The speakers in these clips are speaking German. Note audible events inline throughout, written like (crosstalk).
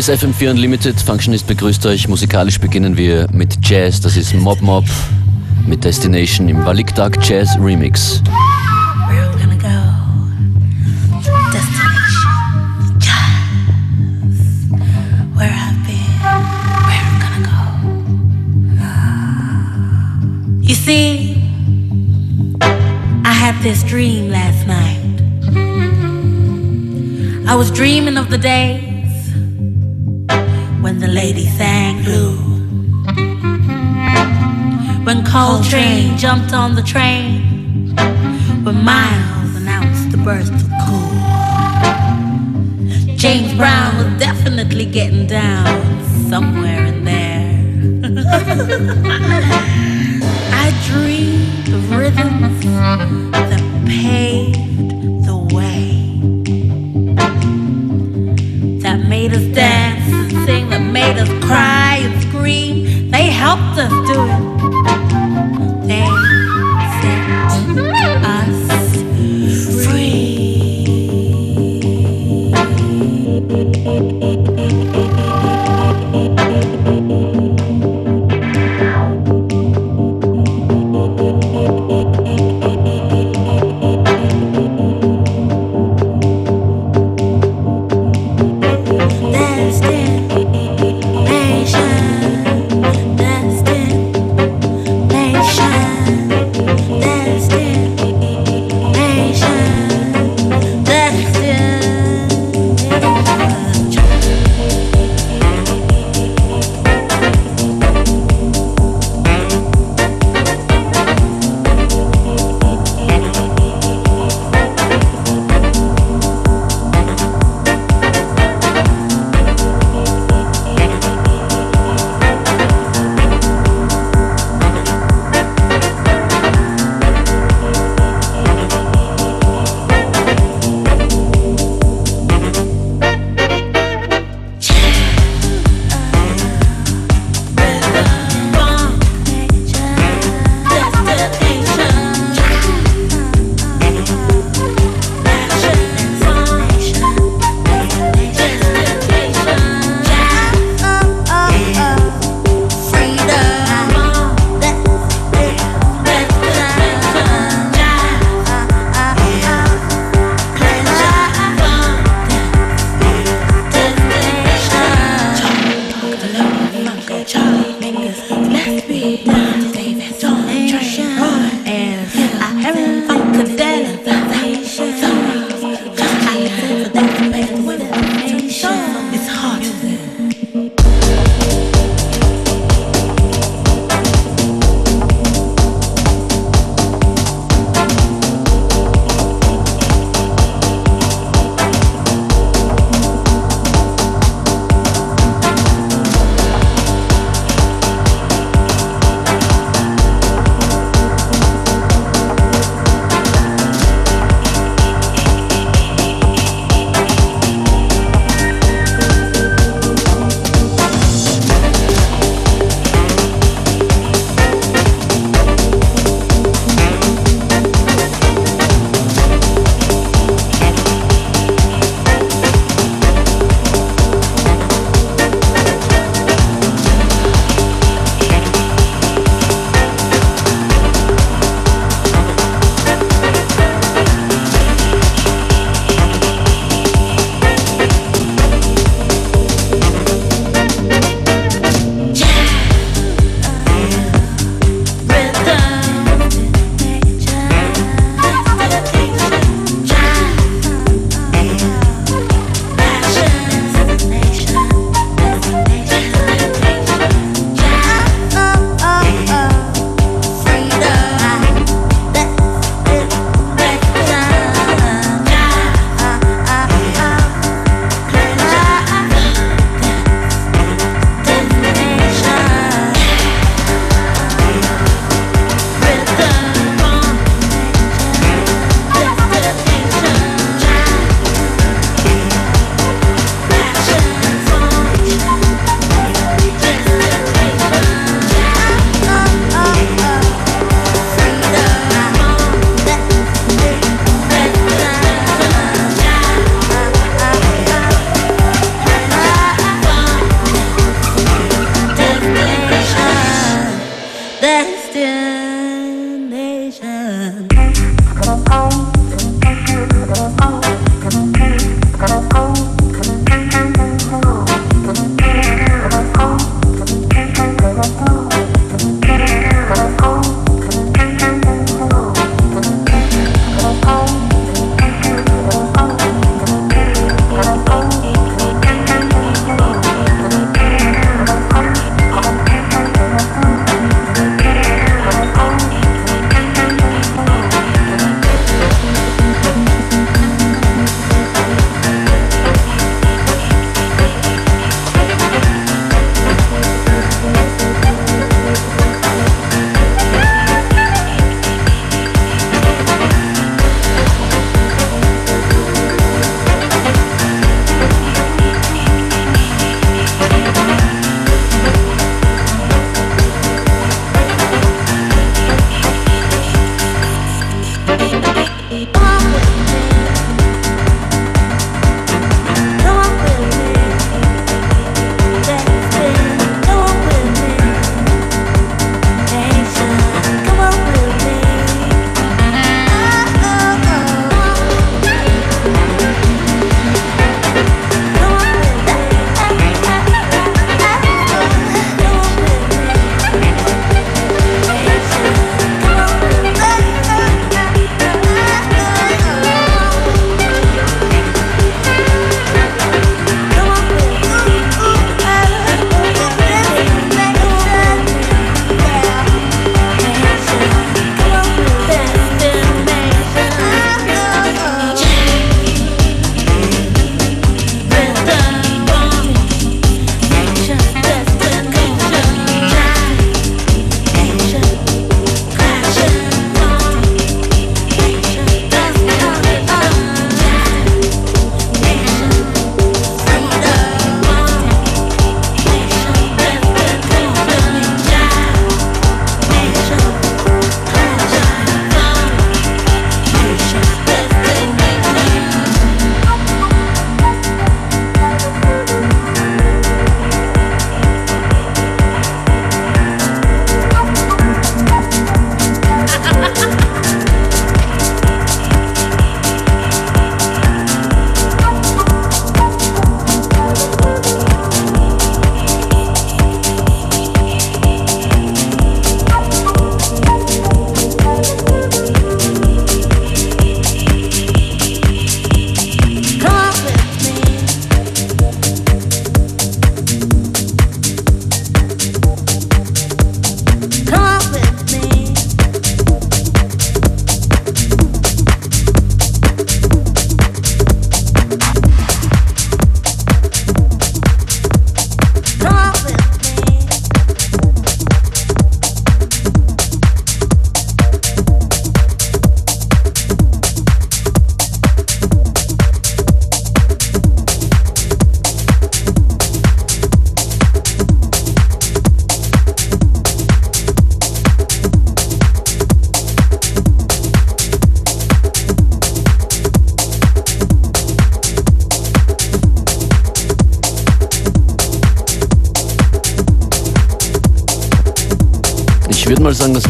Ist FM4 Unlimited. Functionist begrüßt euch. Musikalisch beginnen wir mit Jazz. Das ist Mob Mob mit Destination im Walik Dark Jazz Remix. You see, I had this dream last night. I was dreaming of the the lady sang blue. When Coltrane jumped on the train, when Miles announced the birth of cool. James Brown was definitely getting down somewhere in there. (laughs) I dreamed of rhythms that paved the way, that made us dance that made us cry and scream, they helped us do it. They set us free. Stay.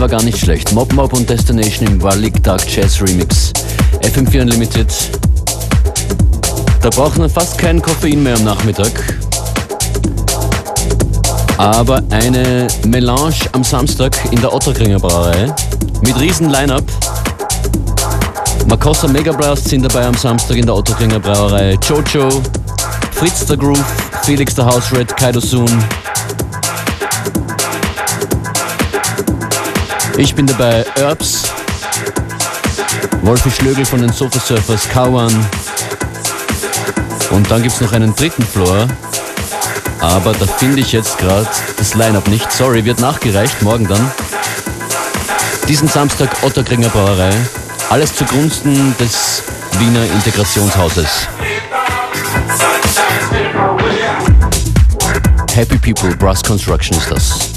War gar nicht schlecht. Mob Mob und Destination im Walik Dark Jazz Remix. FM4 Unlimited. Da braucht man fast kein Koffein mehr am Nachmittag. Aber eine Melange am Samstag in der Otterkringer Brauerei mit riesen Line-Up. Makossa Mega Blast sind dabei am Samstag in der Otterkringer Brauerei. Jojo, Fritz der Groove, Felix der House Red, Kaido Soon, Ich bin dabei Herbs, Wolfi Schlögel von den Sofa Surfers, Kawan und dann gibt es noch einen dritten Floor, aber da finde ich jetzt gerade das Line-Up nicht. Sorry, wird nachgereicht, morgen dann. Diesen Samstag Otterkringer Brauerei. Alles zugunsten des Wiener Integrationshauses. Happy People Brass Construction ist das.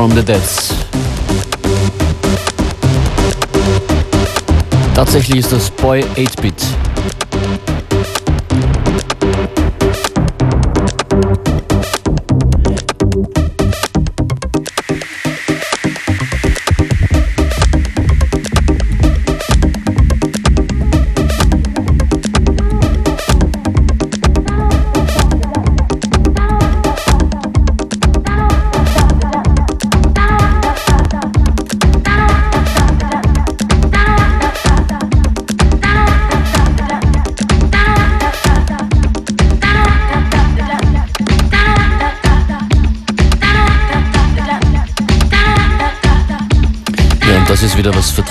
From the Depths. Tatsächlich ist das Boy 8-Bit.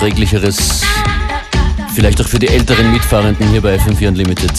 Verträglicheres. Vielleicht auch für die älteren Mitfahrenden hier bei FM4 Unlimited.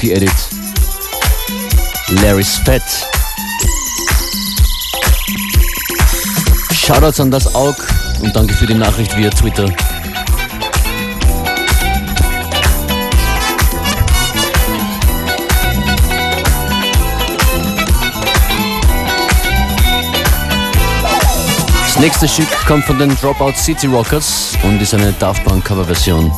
Sins Porky Edit. Larry's Fat. Shoutouts an das Aug und danke für die Nachricht via Twitter. Das nächste Stück kommt von den Dropout City Rockers und ist eine Daft Punk Coverversion.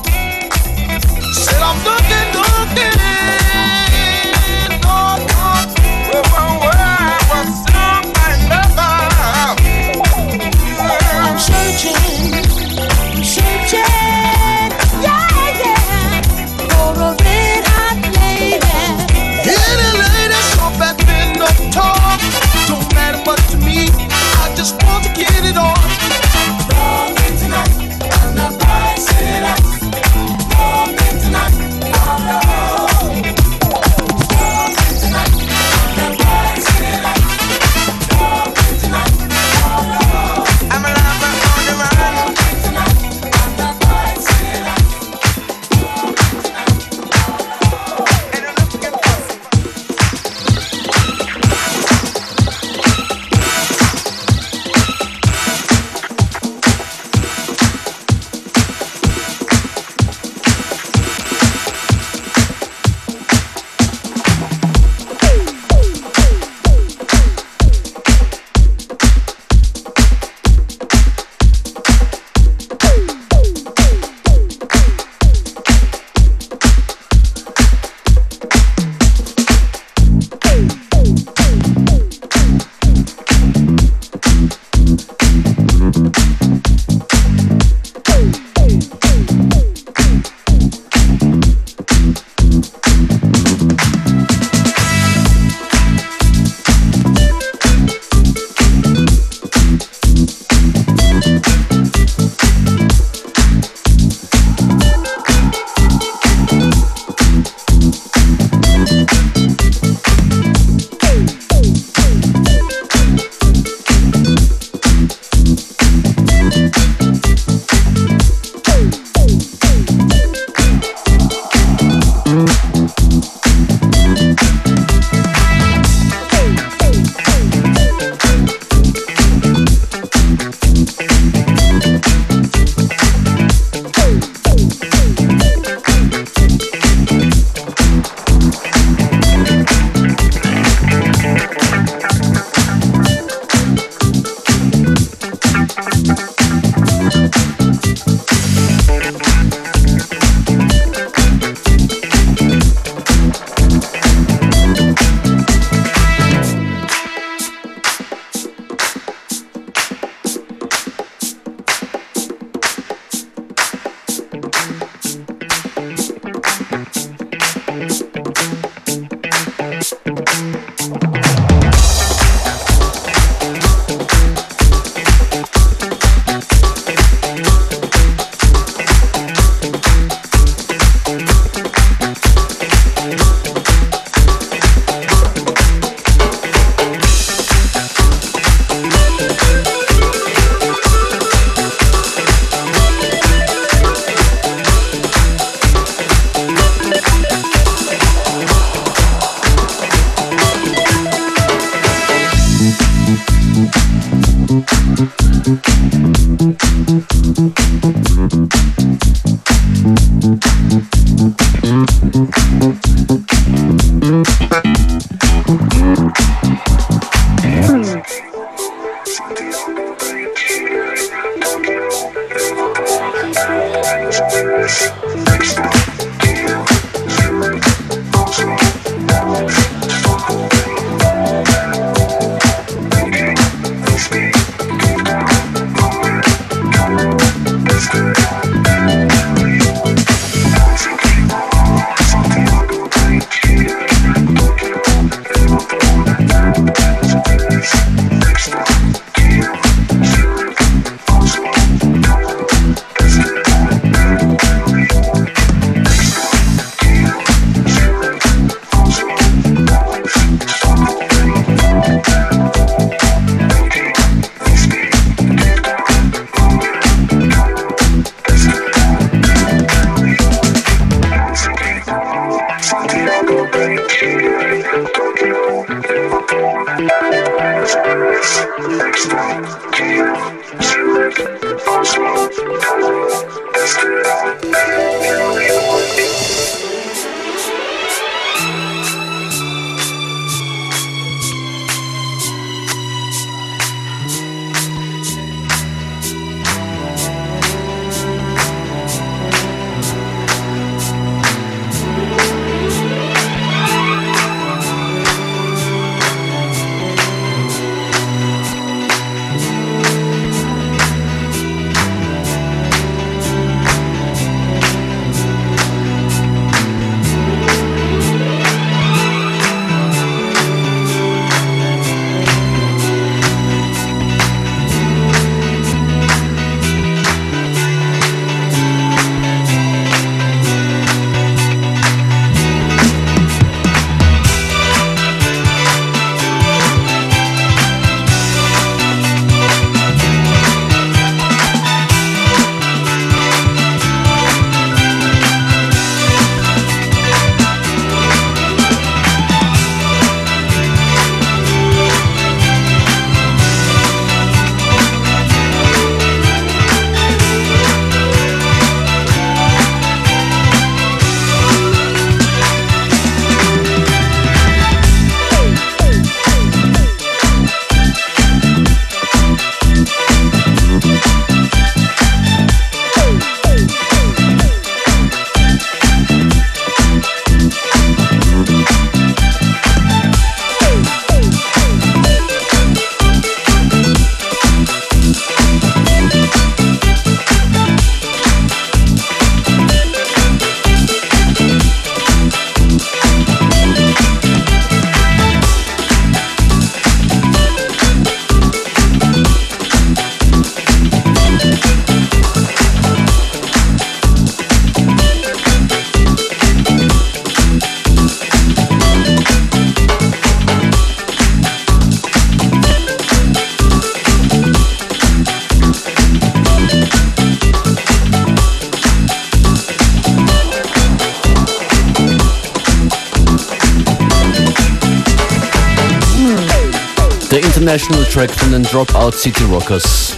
International track von den Dropout City Rockers.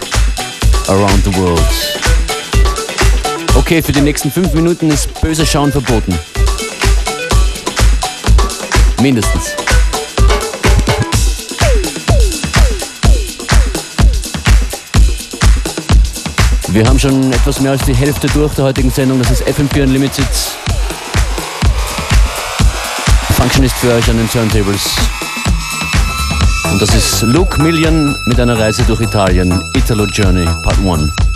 Around the World. Okay, für die nächsten fünf Minuten ist böse Schauen verboten. Mindestens. Wir haben schon etwas mehr als die Hälfte durch der heutigen Sendung. Das ist FM4 Unlimited. Function ist für euch an den Turntables. Und das ist Luke Million mit einer Reise durch Italien, Italo Journey Part 1.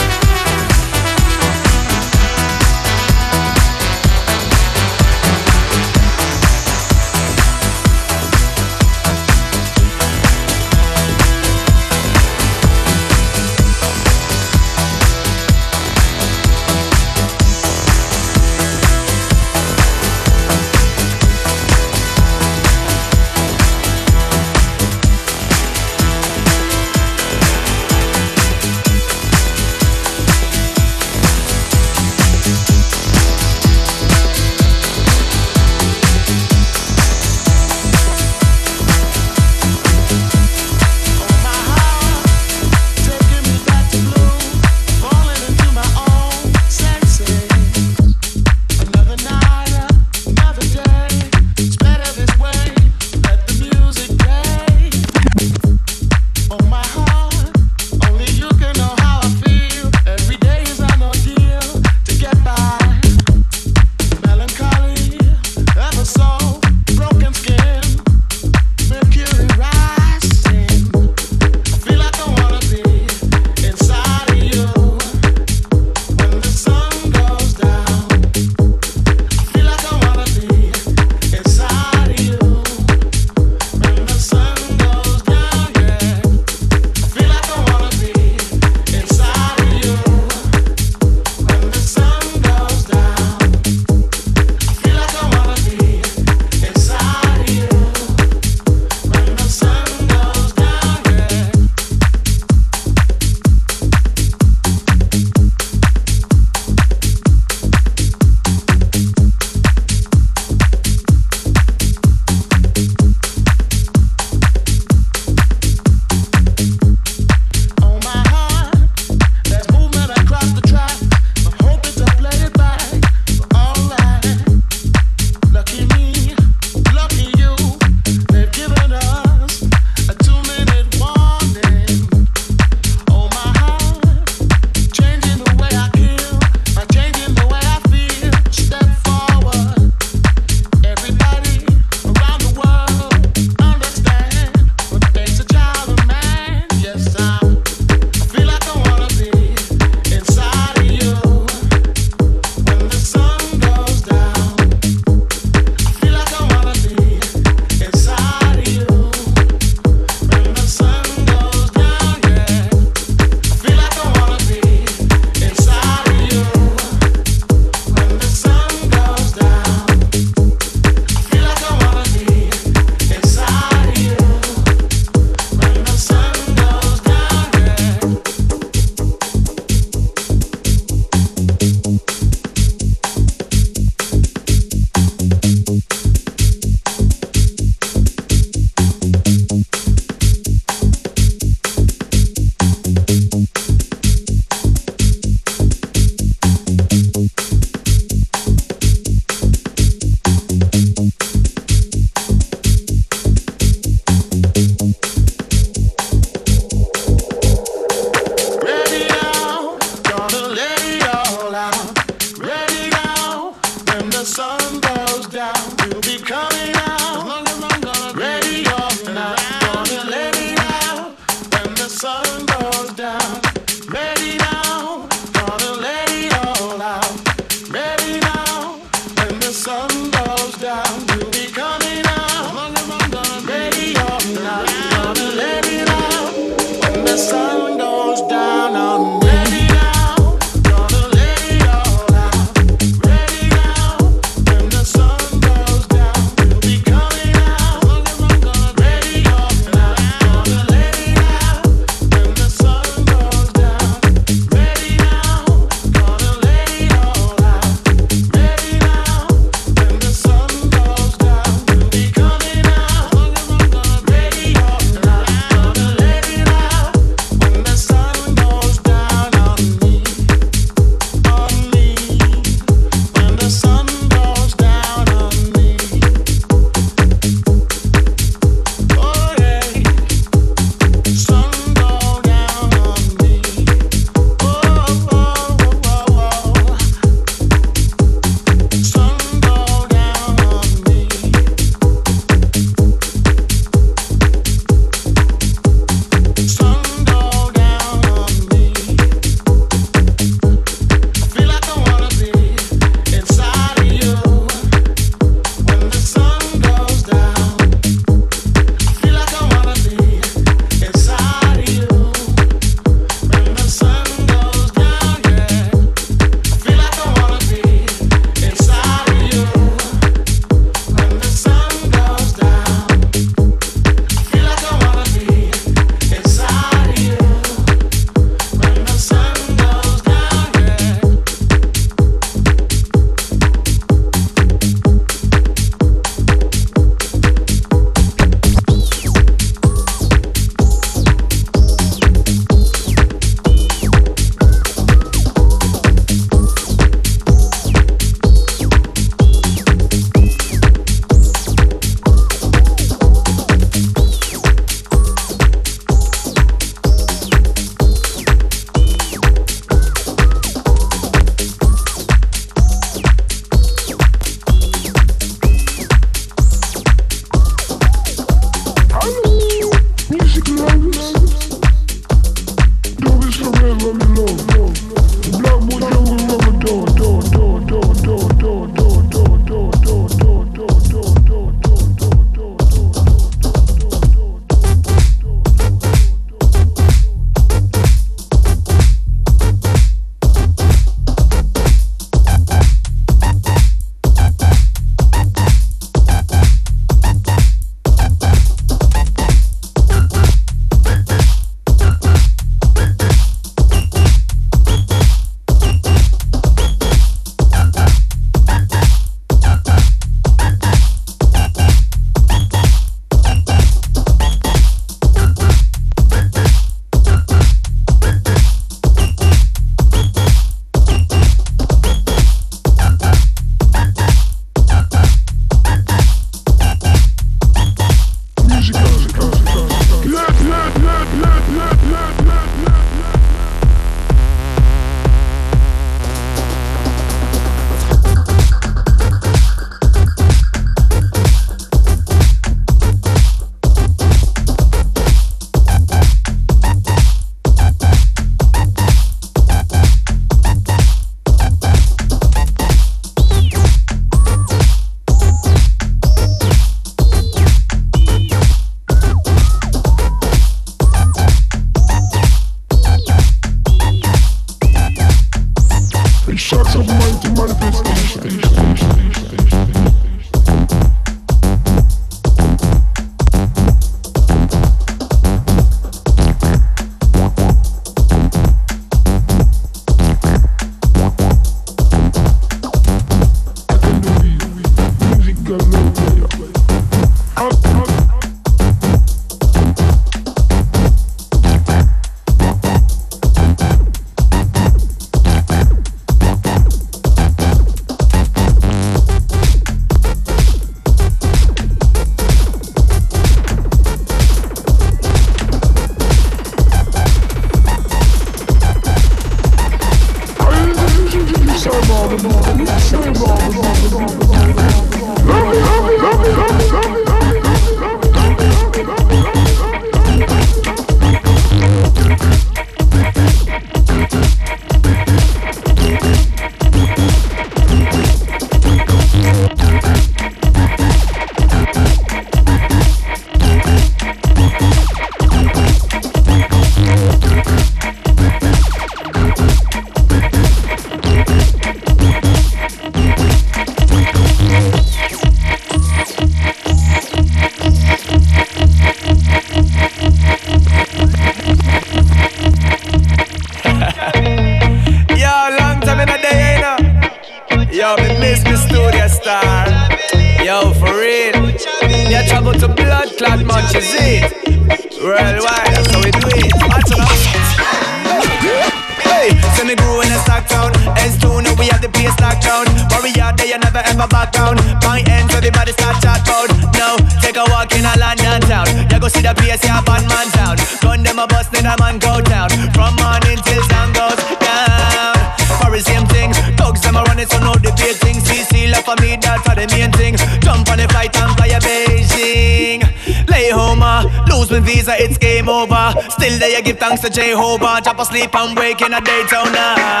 Still, day I give thanks to Jehovah. Drop asleep, I'm waking a day down now.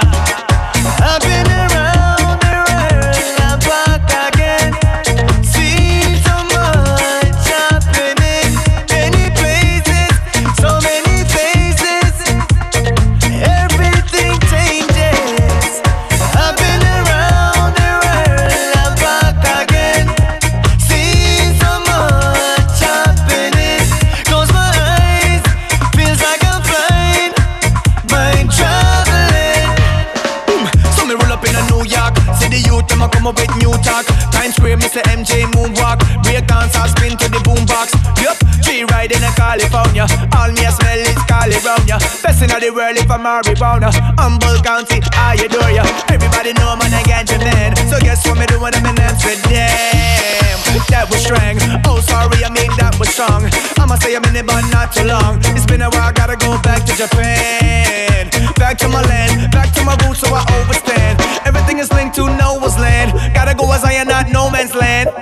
I've been around. Best in the world if I'm marijuana. Humble County, I adore ya. Everybody know man I ganja man. So guess what me do when I'm in Amsterdam? That was strong. Oh sorry, I mean that was strong. I'ma say I'm in it, but not too long. It's been a while, gotta go back to Japan. Back to my land, back to my roots, so I overstand. Everything is linked to Noah's land. Gotta go as I am not no man's land.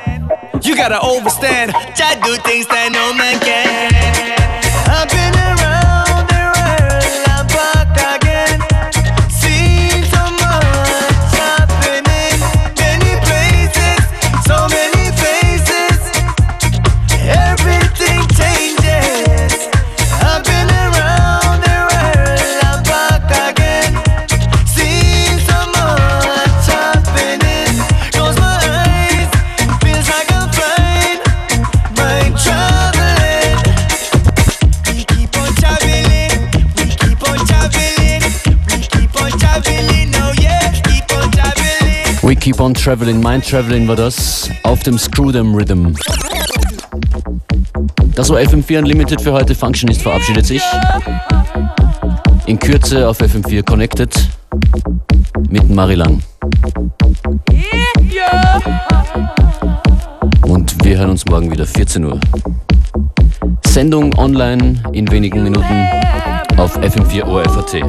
You gotta overstand. I do things that no man can. Keep on Traveling, Mind Traveling war das auf dem Screw Them Rhythm. Das war FM4 Unlimited für heute. Functionist verabschiedet sich. In Kürze auf FM4 Connected mit Marilang. Und wir hören uns morgen wieder 14 Uhr. Sendung online in wenigen Minuten auf FM4 ORFAT.